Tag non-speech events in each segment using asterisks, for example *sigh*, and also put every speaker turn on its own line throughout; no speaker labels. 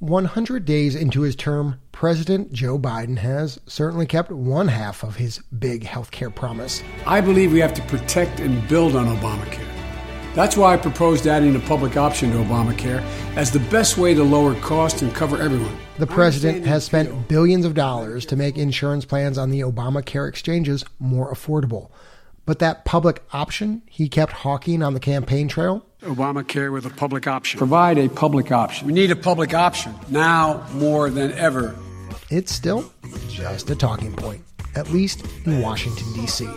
100 days into his term, President Joe Biden has certainly kept one half of his big healthcare promise.
I believe we have to protect and build on Obamacare. That's why I proposed adding a public option to Obamacare as the best way to lower costs and cover everyone.
The president has spent billions of dollars to make insurance plans on the Obamacare exchanges more affordable. But that public option he kept hawking on the campaign trail?
Obamacare with a public option. Provide a public option. We need a public option now more than ever.
It's still just a talking point, at least in Washington, D.C.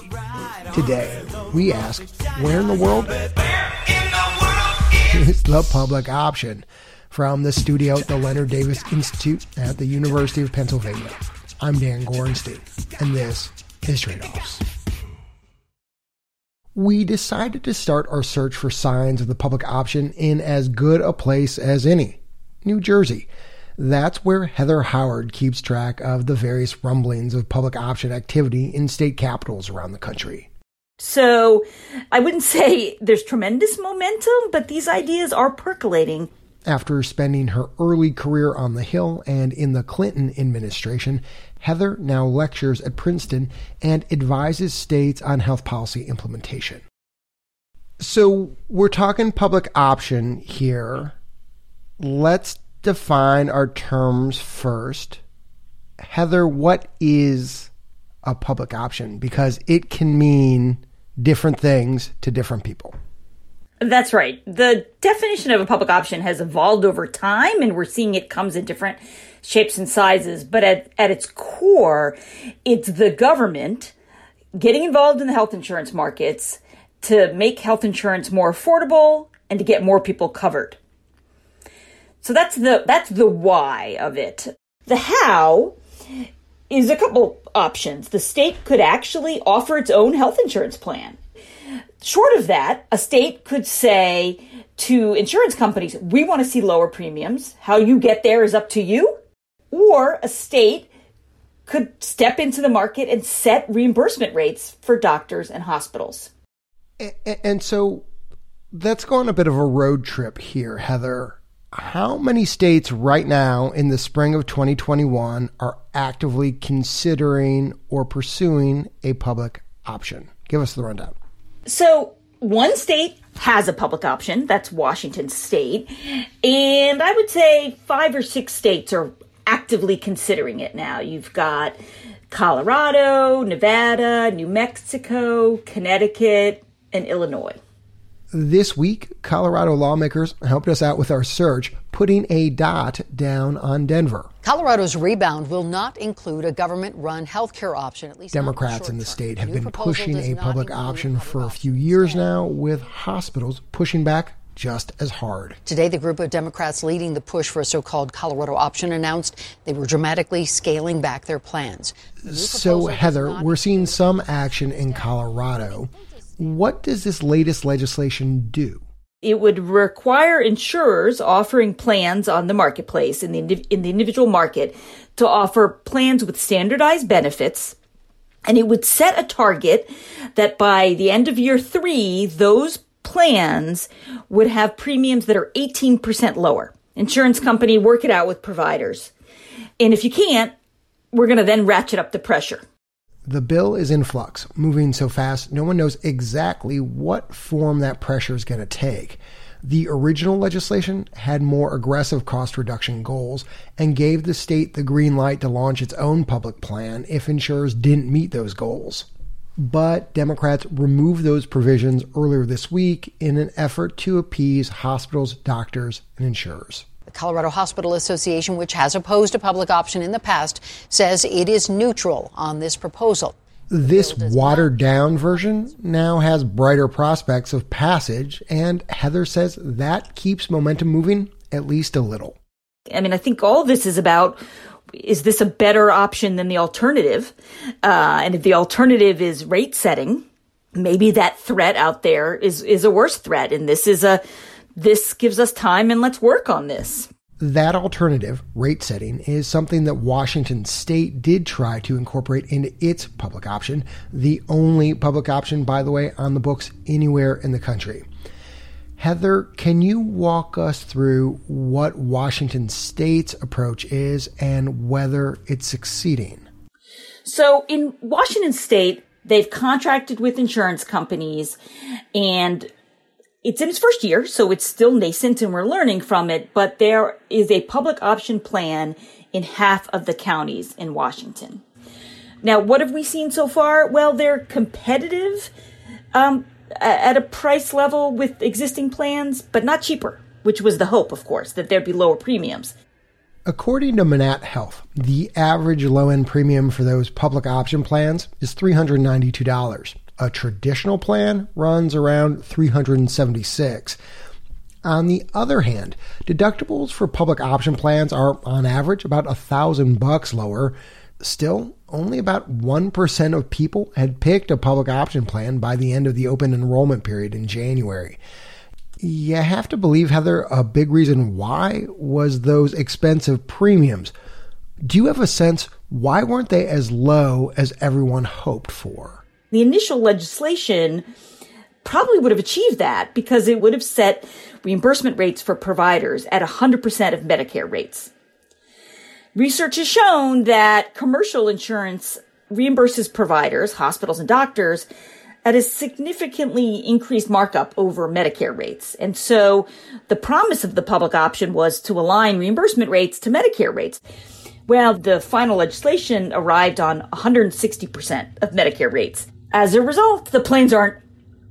Today, we ask where in the world *laughs* is the public option? From the studio at the Leonard Davis Institute at the University of Pennsylvania. I'm Dan Gorenstein, and this is Trade Offs we decided to start our search for signs of the public option in as good a place as any New Jersey. That's where Heather Howard keeps track of the various rumblings of public option activity in state capitals around the country.
So I wouldn't say there's tremendous momentum, but these ideas are percolating.
After spending her early career on the Hill and in the Clinton administration, Heather now lectures at Princeton and advises states on health policy implementation. So we're talking public option here. Let's define our terms first. Heather, what is a public option? Because it can mean different things to different people.
That's right. The definition of a public option has evolved over time, and we're seeing it comes in different shapes and sizes, but at, at its core, it's the government getting involved in the health insurance markets to make health insurance more affordable and to get more people covered. So that's the that's the why of it. The how is a couple options. The state could actually offer its own health insurance plan. Short of that, a state could say to insurance companies, we want to see lower premiums. How you get there is up to you or a state could step into the market and set reimbursement rates for doctors and hospitals.
And so let's go on a bit of a road trip here, Heather. How many states right now in the spring of 2021 are actively considering or pursuing a public option? Give us the rundown.
So, one state has a public option, that's Washington state. And I would say five or six states are actively considering it now. You've got Colorado, Nevada, New Mexico, Connecticut, and Illinois.
This week, Colorado lawmakers helped us out with our search, putting a dot down on Denver.
Colorado's rebound will not include a government run health care option, at least.
Democrats in the state have been pushing a public option for a few years now, with hospitals pushing back just as hard.
Today, the group of Democrats leading the push for a so called Colorado option announced they were dramatically scaling back their plans.
The so, Heather, we're seeing some action in Colorado. What does this latest legislation do?
It would require insurers offering plans on the marketplace in the, in the individual market to offer plans with standardized benefits and it would set a target that by the end of year three, those plans would have premiums that are 18% lower. Insurance company, work it out with providers. And if you can't, we're going to then ratchet up the pressure.
The bill is in flux, moving so fast, no one knows exactly what form that pressure is going to take. The original legislation had more aggressive cost reduction goals and gave the state the green light to launch its own public plan if insurers didn't meet those goals but Democrats removed those provisions earlier this week in an effort to appease hospitals, doctors, and insurers.
The Colorado Hospital Association, which has opposed a public option in the past, says it is neutral on this proposal.
This watered down version now has brighter prospects of passage, and Heather says that keeps momentum moving at least a little.
I mean, I think all this is about is this a better option than the alternative? Uh, and if the alternative is rate setting, maybe that threat out there is is a worse threat. And this is a this gives us time and let's work on this.
That alternative, rate setting, is something that Washington state did try to incorporate into its public option, the only public option, by the way, on the books anywhere in the country. Heather, can you walk us through what Washington State's approach is and whether it's succeeding?
So in Washington State, they've contracted with insurance companies and it's in its first year, so it's still nascent and we're learning from it, but there is a public option plan in half of the counties in Washington. Now, what have we seen so far? Well, they're competitive um, at a price level with existing plans, but not cheaper, which was the hope, of course, that there'd be lower premiums.
According to Manatt Health, the average low end premium for those public option plans is $392. A traditional plan runs around 376. On the other hand, deductibles for public option plans are on average about a thousand bucks lower. Still, only about 1% of people had picked a public option plan by the end of the open enrollment period in January. You have to believe, Heather, a big reason why was those expensive premiums. Do you have a sense why weren't they as low as everyone hoped for?
The initial legislation probably would have achieved that because it would have set reimbursement rates for providers at 100% of Medicare rates. Research has shown that commercial insurance reimburses providers, hospitals, and doctors at a significantly increased markup over Medicare rates. And so the promise of the public option was to align reimbursement rates to Medicare rates. Well, the final legislation arrived on 160% of Medicare rates. As a result, the planes aren't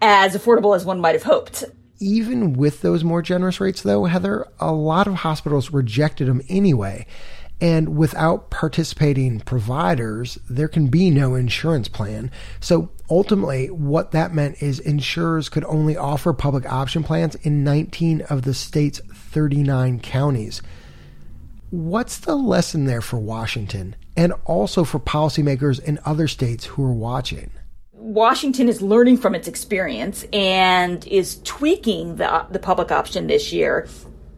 as affordable as one might have hoped.
Even with those more generous rates, though, Heather, a lot of hospitals rejected them anyway. And without participating providers, there can be no insurance plan. So ultimately, what that meant is insurers could only offer public option plans in 19 of the state's 39 counties. What's the lesson there for Washington and also for policymakers in other states who are watching?
Washington is learning from its experience and is tweaking the, the public option this year.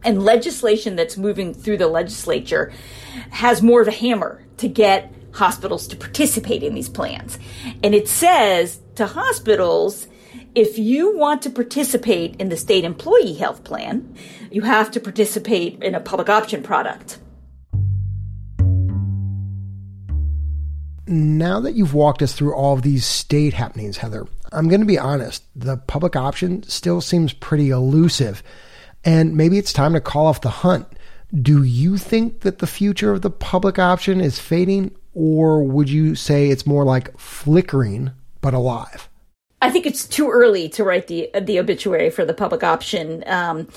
And legislation that's moving through the legislature has more of a hammer to get hospitals to participate in these plans. And it says to hospitals, if you want to participate in the state employee health plan, you have to participate in a public option product.
Now that you've walked us through all of these state happenings, Heather, I'm going to be honest. The public option still seems pretty elusive, and maybe it's time to call off the hunt. Do you think that the future of the public option is fading, or would you say it's more like flickering but alive?
I think it's too early to write the the obituary for the public option. Um,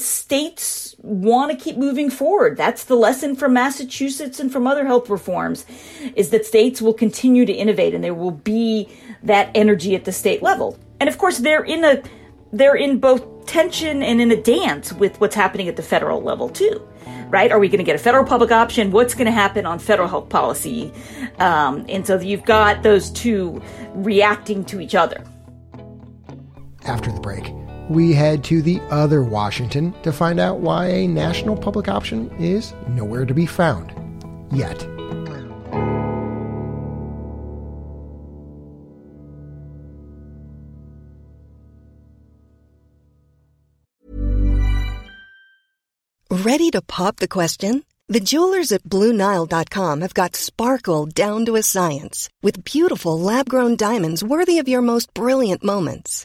states want to keep moving forward. That's the lesson from Massachusetts and from other health reforms is that states will continue to innovate and there will be that energy at the state level. And of course they're in a they're in both tension and in a dance with what's happening at the federal level too. Right? Are we going to get a federal public option? What's going to happen on federal health policy? Um, and so you've got those two reacting to each other.
After the break we head to the other Washington to find out why a national public option is nowhere to be found. Yet.
Ready to pop the question? The jewelers at Bluenile.com have got sparkle down to a science with beautiful lab grown diamonds worthy of your most brilliant moments.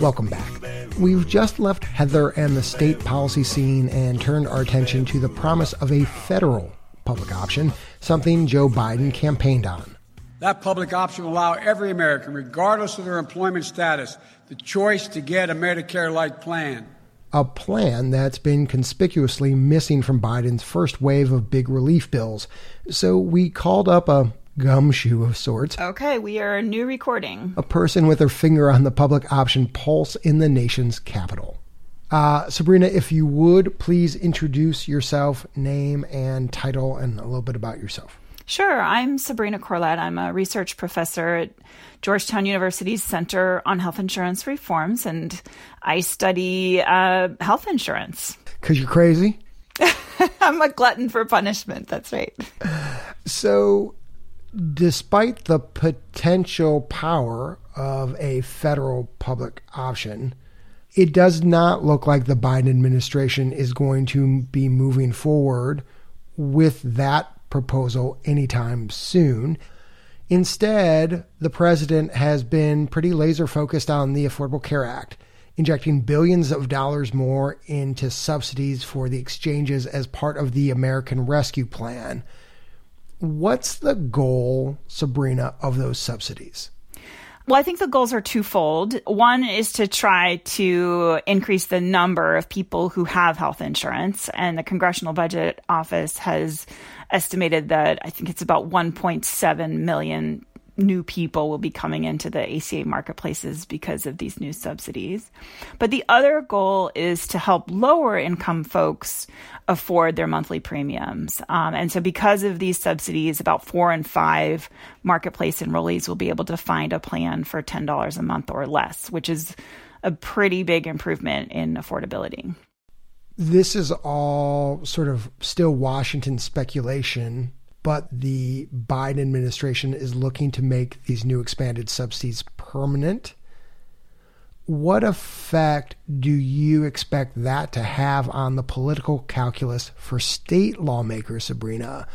Welcome back. We've just left Heather and the state policy scene and turned our attention to the promise of a federal public option, something Joe Biden campaigned on.
That public option will allow every American, regardless of their employment status, the choice to get a Medicare like plan.
A plan that's been conspicuously missing from Biden's first wave of big relief bills. So we called up a gumshoe of sorts.
Okay, we are a new recording.
A person with her finger on the public option pulse in the nation's capital. Uh, Sabrina, if you would please introduce yourself, name and title, and a little bit about yourself.
Sure. I'm Sabrina Corlett. I'm a research professor at Georgetown University's Center on Health Insurance Reforms, and I study uh, health insurance.
Because you're crazy? *laughs*
I'm a glutton for punishment. That's right.
So, despite the potential power of a federal public option, it does not look like the Biden administration is going to be moving forward with that proposal anytime soon. Instead, the president has been pretty laser focused on the Affordable Care Act, injecting billions of dollars more into subsidies for the exchanges as part of the American Rescue Plan. What's the goal, Sabrina, of those subsidies?
Well, I think the goals are twofold. One is to try to increase the number of people who have health insurance, and the Congressional Budget Office has estimated that I think it's about 1.7 million new people will be coming into the ACA marketplaces because of these new subsidies. But the other goal is to help lower income folks afford their monthly premiums. Um, and so, because of these subsidies, about four and five marketplace enrollees will be able to find a plan for $10 a month or less, which is a pretty big improvement in affordability
this is all sort of still Washington speculation, but the Biden administration is looking to make these new expanded subsidies permanent. What effect do you expect that to have on the political calculus for state lawmakers, Sabrina,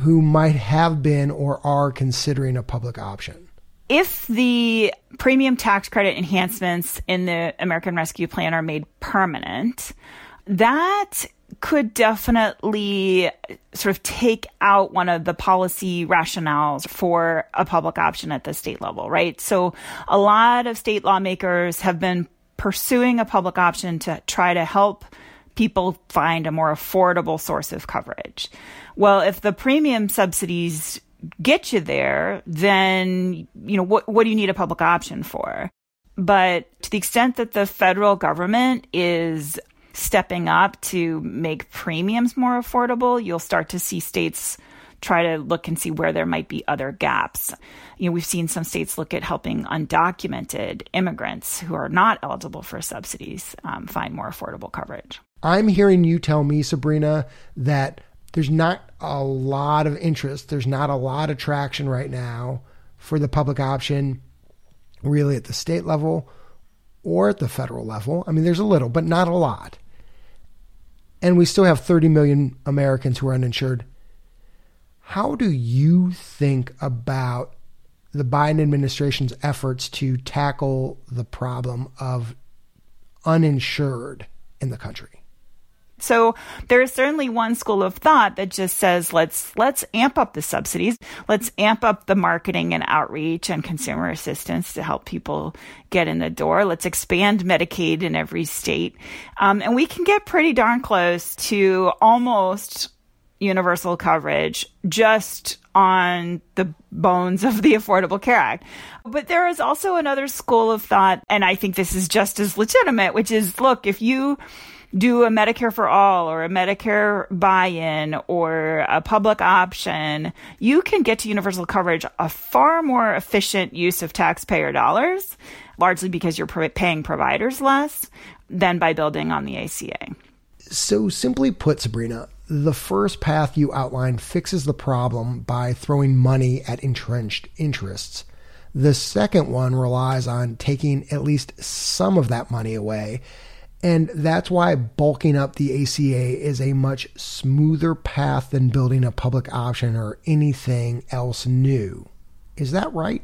who might have been or are considering a public option?
if the premium tax credit enhancements in the American Rescue Plan are made permanent, that could definitely sort of take out one of the policy rationales for a public option at the state level, right? So a lot of state lawmakers have been pursuing a public option to try to help people find a more affordable source of coverage. Well, if the premium subsidies get you there, then, you know, what, what do you need a public option for? But to the extent that the federal government is stepping up to make premiums more affordable, you'll start to see states try to look and see where there might be other gaps. You know, we've seen some states look at helping undocumented immigrants who are not eligible for subsidies um, find more affordable coverage.
I'm hearing you tell me, Sabrina, that there's not a lot of interest, there's not a lot of traction right now for the public option, really at the state level or at the federal level. I mean, there's a little, but not a lot and we still have 30 million Americans who are uninsured. How do you think about the Biden administration's efforts to tackle the problem of uninsured in the country?
So there is certainly one school of thought that just says let's let's amp up the subsidies, let's amp up the marketing and outreach and consumer assistance to help people get in the door. Let's expand Medicaid in every state, um, and we can get pretty darn close to almost universal coverage just on the bones of the Affordable Care Act. But there is also another school of thought, and I think this is just as legitimate, which is look, if you do a Medicare for all or a Medicare buy-in or a public option, you can get to universal coverage a far more efficient use of taxpayer dollars, largely because you're paying providers less than by building on the ACA.
So simply put, Sabrina, the first path you outlined fixes the problem by throwing money at entrenched interests. The second one relies on taking at least some of that money away and that's why bulking up the ACA is a much smoother path than building a public option or anything else new. Is that right?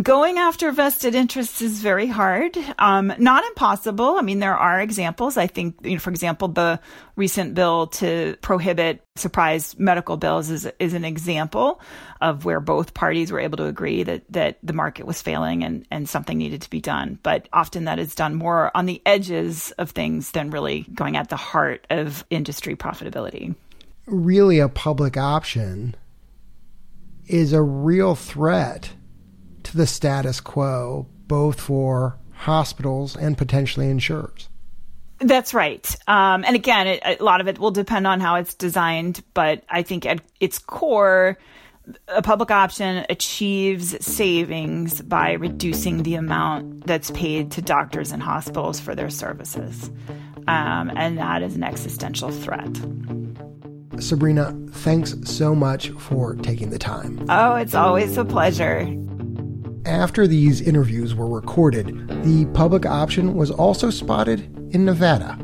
Going after vested interests is very hard. Um, not impossible. I mean, there are examples. I think, you know, for example, the recent bill to prohibit surprise medical bills is, is an example of where both parties were able to agree that, that the market was failing and, and something needed to be done. But often that is done more on the edges of things than really going at the heart of industry profitability.
Really, a public option is a real threat to the status quo, both for hospitals and potentially insurers.
That's right. Um, and again, it, a lot of it will depend on how it's designed, but I think at its core, a public option achieves savings by reducing the amount that's paid to doctors and hospitals for their services. Um, and that is an existential threat.
Sabrina, thanks so much for taking the time.
Oh, it's always a pleasure.
After these interviews were recorded, the public option was also spotted in Nevada.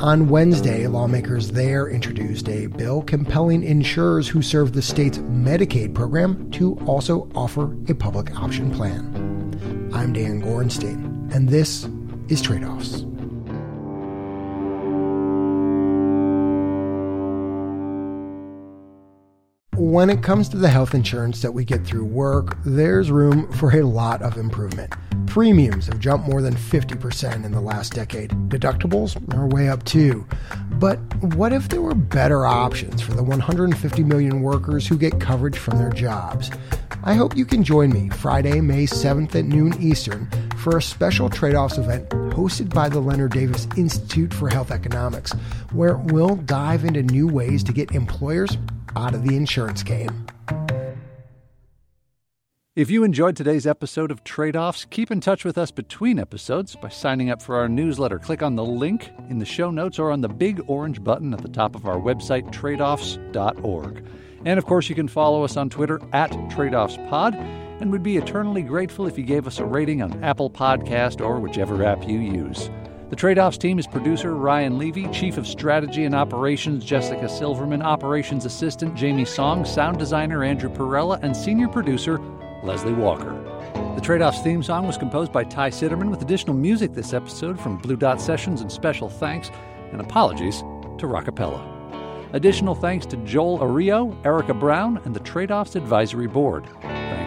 On Wednesday, lawmakers there introduced a bill compelling insurers who serve the state's Medicaid program to also offer a public option plan. I'm Dan Gorenstein, and this is Trade Offs. When it comes to the health insurance that we get through work, there's room for a lot of improvement. Premiums have jumped more than 50% in the last decade. Deductibles are way up too. But what if there were better options for the 150 million workers who get coverage from their jobs? I hope you can join me Friday, May 7th at noon Eastern for a special trade offs event hosted by the Leonard Davis Institute for Health Economics, where we'll dive into new ways to get employers out of the insurance game.
If you enjoyed today's episode of Trade Offs, keep in touch with us between episodes by signing up for our newsletter. Click on the link in the show notes or on the big orange button at the top of our website, tradeoffs.org. And of course, you can follow us on Twitter at TradeOffsPod, and we'd be eternally grateful if you gave us a rating on Apple Podcast or whichever app you use. The Trade Offs team is producer Ryan Levi, Chief of Strategy and Operations Jessica Silverman, Operations Assistant Jamie Song, Sound Designer Andrew Perella, and Senior Producer Leslie Walker. The Trade Offs theme song was composed by Ty Citerman with additional music this episode from Blue Dot Sessions and special thanks and apologies to Rockapella. Additional thanks to Joel Ario, Erica Brown, and the Trade Offs Advisory Board.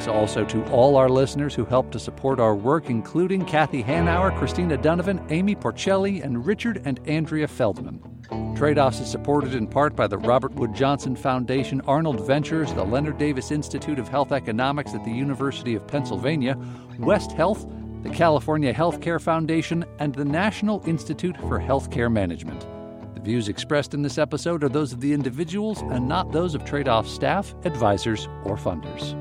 Thanks also to all our listeners who helped to support our work, including Kathy Hanauer, Christina Donovan, Amy Porcelli, and Richard and Andrea Feldman. Trade Offs is supported in part by the Robert Wood Johnson Foundation, Arnold Ventures, the Leonard Davis Institute of Health Economics at the University of Pennsylvania, West Health, the California Healthcare Foundation, and the National Institute for Healthcare Management. The views expressed in this episode are those of the individuals and not those of Trade Off staff, advisors, or funders.